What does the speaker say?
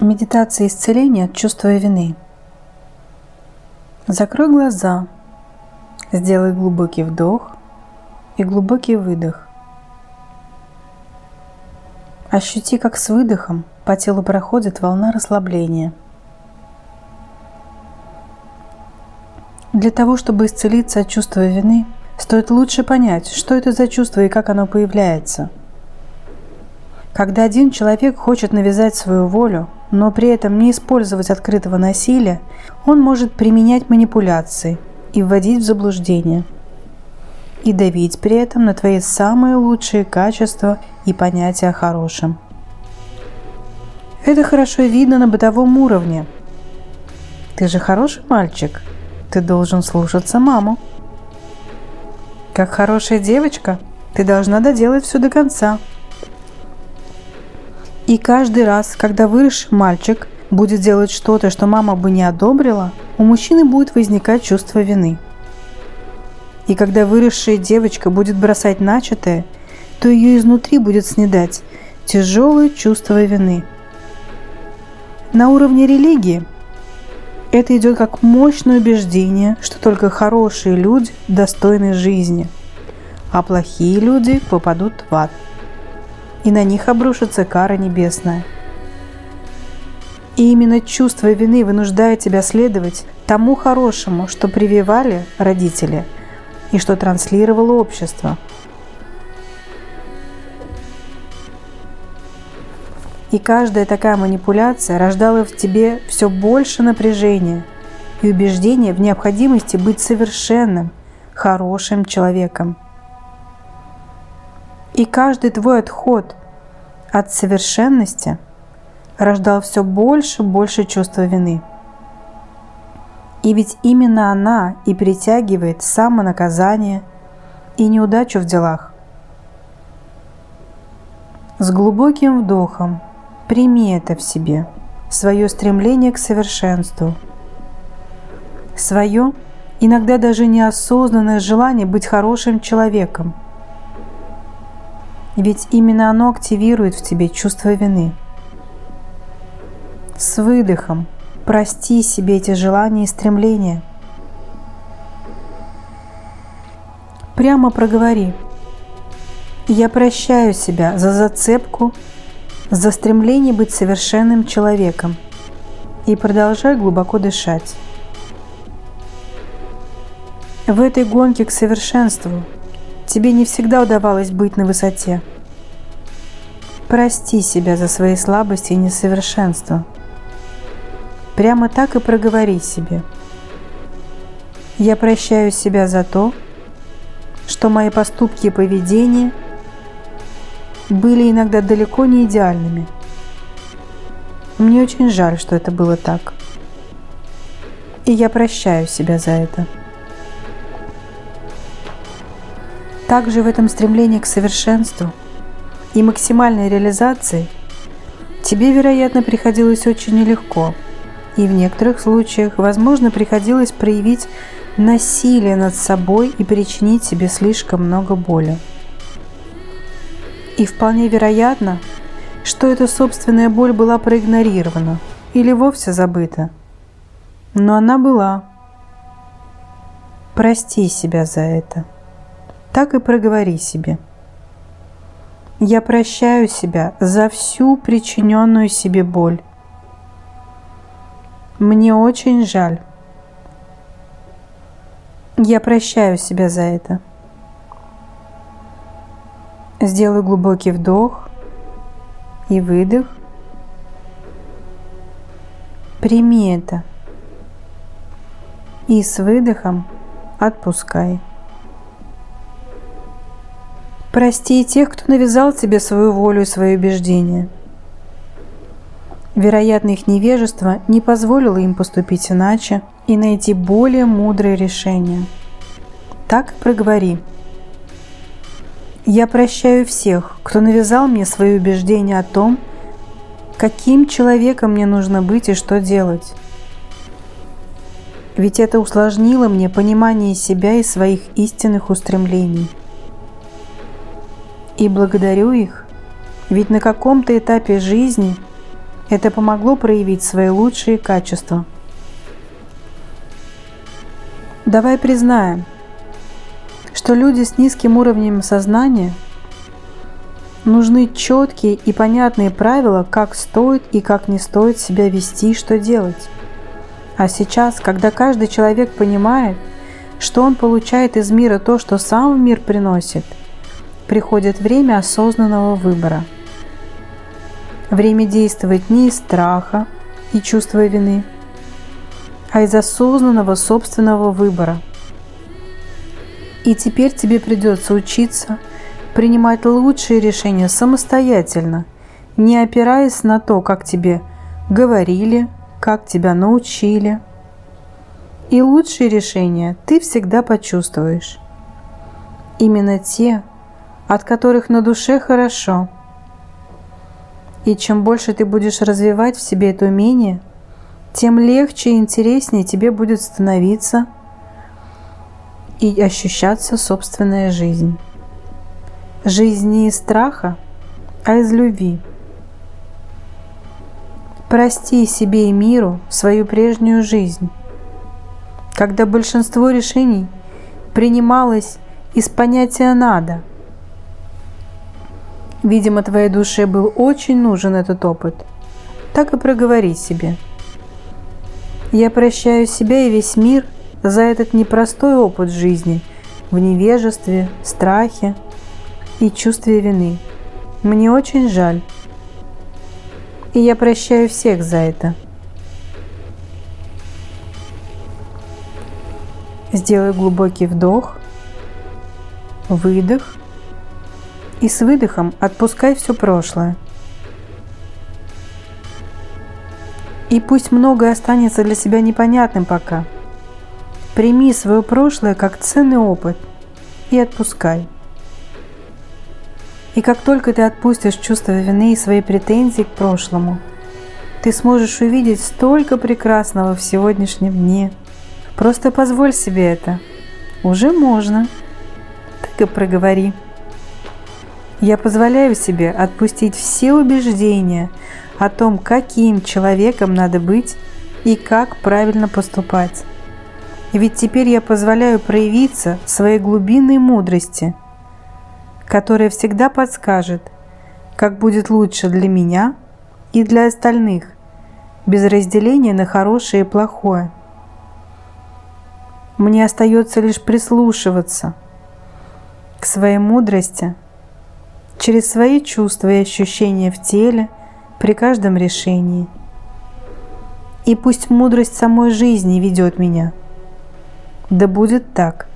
Медитация исцеления от чувства вины. Закрой глаза, сделай глубокий вдох и глубокий выдох. Ощути, как с выдохом по телу проходит волна расслабления. Для того, чтобы исцелиться от чувства вины, стоит лучше понять, что это за чувство и как оно появляется. Когда один человек хочет навязать свою волю – но при этом не использовать открытого насилия, он может применять манипуляции и вводить в заблуждение. И давить при этом на твои самые лучшие качества и понятия о хорошем. Это хорошо видно на бытовом уровне. Ты же хороший мальчик, ты должен слушаться маму. Как хорошая девочка, ты должна доделать все до конца – и каждый раз, когда выросший мальчик будет делать что-то, что мама бы не одобрила, у мужчины будет возникать чувство вины. И когда выросшая девочка будет бросать начатое, то ее изнутри будет снедать тяжелое чувство вины. На уровне религии это идет как мощное убеждение, что только хорошие люди достойны жизни, а плохие люди попадут в ад – и на них обрушится кара небесная. И именно чувство вины вынуждает тебя следовать тому хорошему, что прививали родители и что транслировало общество. И каждая такая манипуляция рождала в тебе все больше напряжения и убеждения в необходимости быть совершенным, хорошим человеком – и каждый твой отход от совершенности рождал все больше и больше чувства вины. И ведь именно она и притягивает самонаказание и неудачу в делах. С глубоким вдохом прими это в себе, свое стремление к совершенству, свое иногда даже неосознанное желание быть хорошим человеком – ведь именно оно активирует в тебе чувство вины. С выдохом прости себе эти желания и стремления. Прямо проговори. Я прощаю себя за зацепку, за стремление быть совершенным человеком и продолжай глубоко дышать. В этой гонке к совершенству – Тебе не всегда удавалось быть на высоте. Прости себя за свои слабости и несовершенства. Прямо так и проговори себе. Я прощаю себя за то, что мои поступки и поведение были иногда далеко не идеальными. Мне очень жаль, что это было так. И я прощаю себя за это. Также в этом стремлении к совершенству и максимальной реализации тебе, вероятно, приходилось очень нелегко, и в некоторых случаях, возможно, приходилось проявить насилие над собой и причинить себе слишком много боли. И вполне вероятно, что эта собственная боль была проигнорирована или вовсе забыта. Но она была. Прости себя за это так и проговори себе. Я прощаю себя за всю причиненную себе боль. Мне очень жаль. Я прощаю себя за это. Сделай глубокий вдох и выдох. Прими это. И с выдохом отпускай. Прости тех, кто навязал тебе свою волю и свои убеждения. Вероятно, их невежество не позволило им поступить иначе и найти более мудрое решение. Так проговори. Я прощаю всех, кто навязал мне свои убеждения о том, каким человеком мне нужно быть и что делать. Ведь это усложнило мне понимание себя и своих истинных устремлений и благодарю их, ведь на каком-то этапе жизни Это помогло проявить свои лучшие качества. Давай признаем, что люди с низким уровнем сознания нужны четкие и понятные правила, как стоит и как не стоит себя вести и что делать. А сейчас, когда каждый человек понимает, что он получает из мира то, что сам в мир приносит, приходит время осознанного выбора. Время действовать не из страха и чувства вины, а из осознанного собственного выбора. И теперь тебе придется учиться принимать лучшие решения самостоятельно, не опираясь на то, как тебе говорили, как тебя научили – и лучшие решения ты всегда почувствуешь. Именно те, от которых на душе хорошо. И чем больше ты будешь развивать в себе это умение, тем легче и интереснее тебе будет становиться и ощущаться собственная жизнь. Жизнь не из страха, а из любви. Прости себе и миру свою прежнюю жизнь когда большинство решений принималось из понятия «надо». Видимо, твоей душе был очень нужен этот опыт. Так и проговори себе. Я прощаю себя и весь мир за этот непростой опыт жизни в невежестве, страхе и чувстве вины. Мне очень жаль. И я прощаю всех за это. Сделай глубокий вдох, выдох и с выдохом отпускай все прошлое. И пусть многое останется для себя непонятным пока. Прими свое прошлое как ценный опыт и отпускай. И как только ты отпустишь чувство вины и свои претензии к прошлому, ты сможешь увидеть столько прекрасного в сегодняшнем дне – Просто позволь себе это. Уже можно. Так и проговори. Я позволяю себе отпустить все убеждения о том, каким человеком надо быть и как правильно поступать. Ведь теперь я позволяю проявиться своей глубинной мудрости, которая всегда подскажет, как будет лучше для меня и для остальных, без разделения на хорошее и плохое. Мне остается лишь прислушиваться к своей мудрости через свои чувства и ощущения в теле при каждом решении. И пусть мудрость самой жизни ведет меня. Да будет так.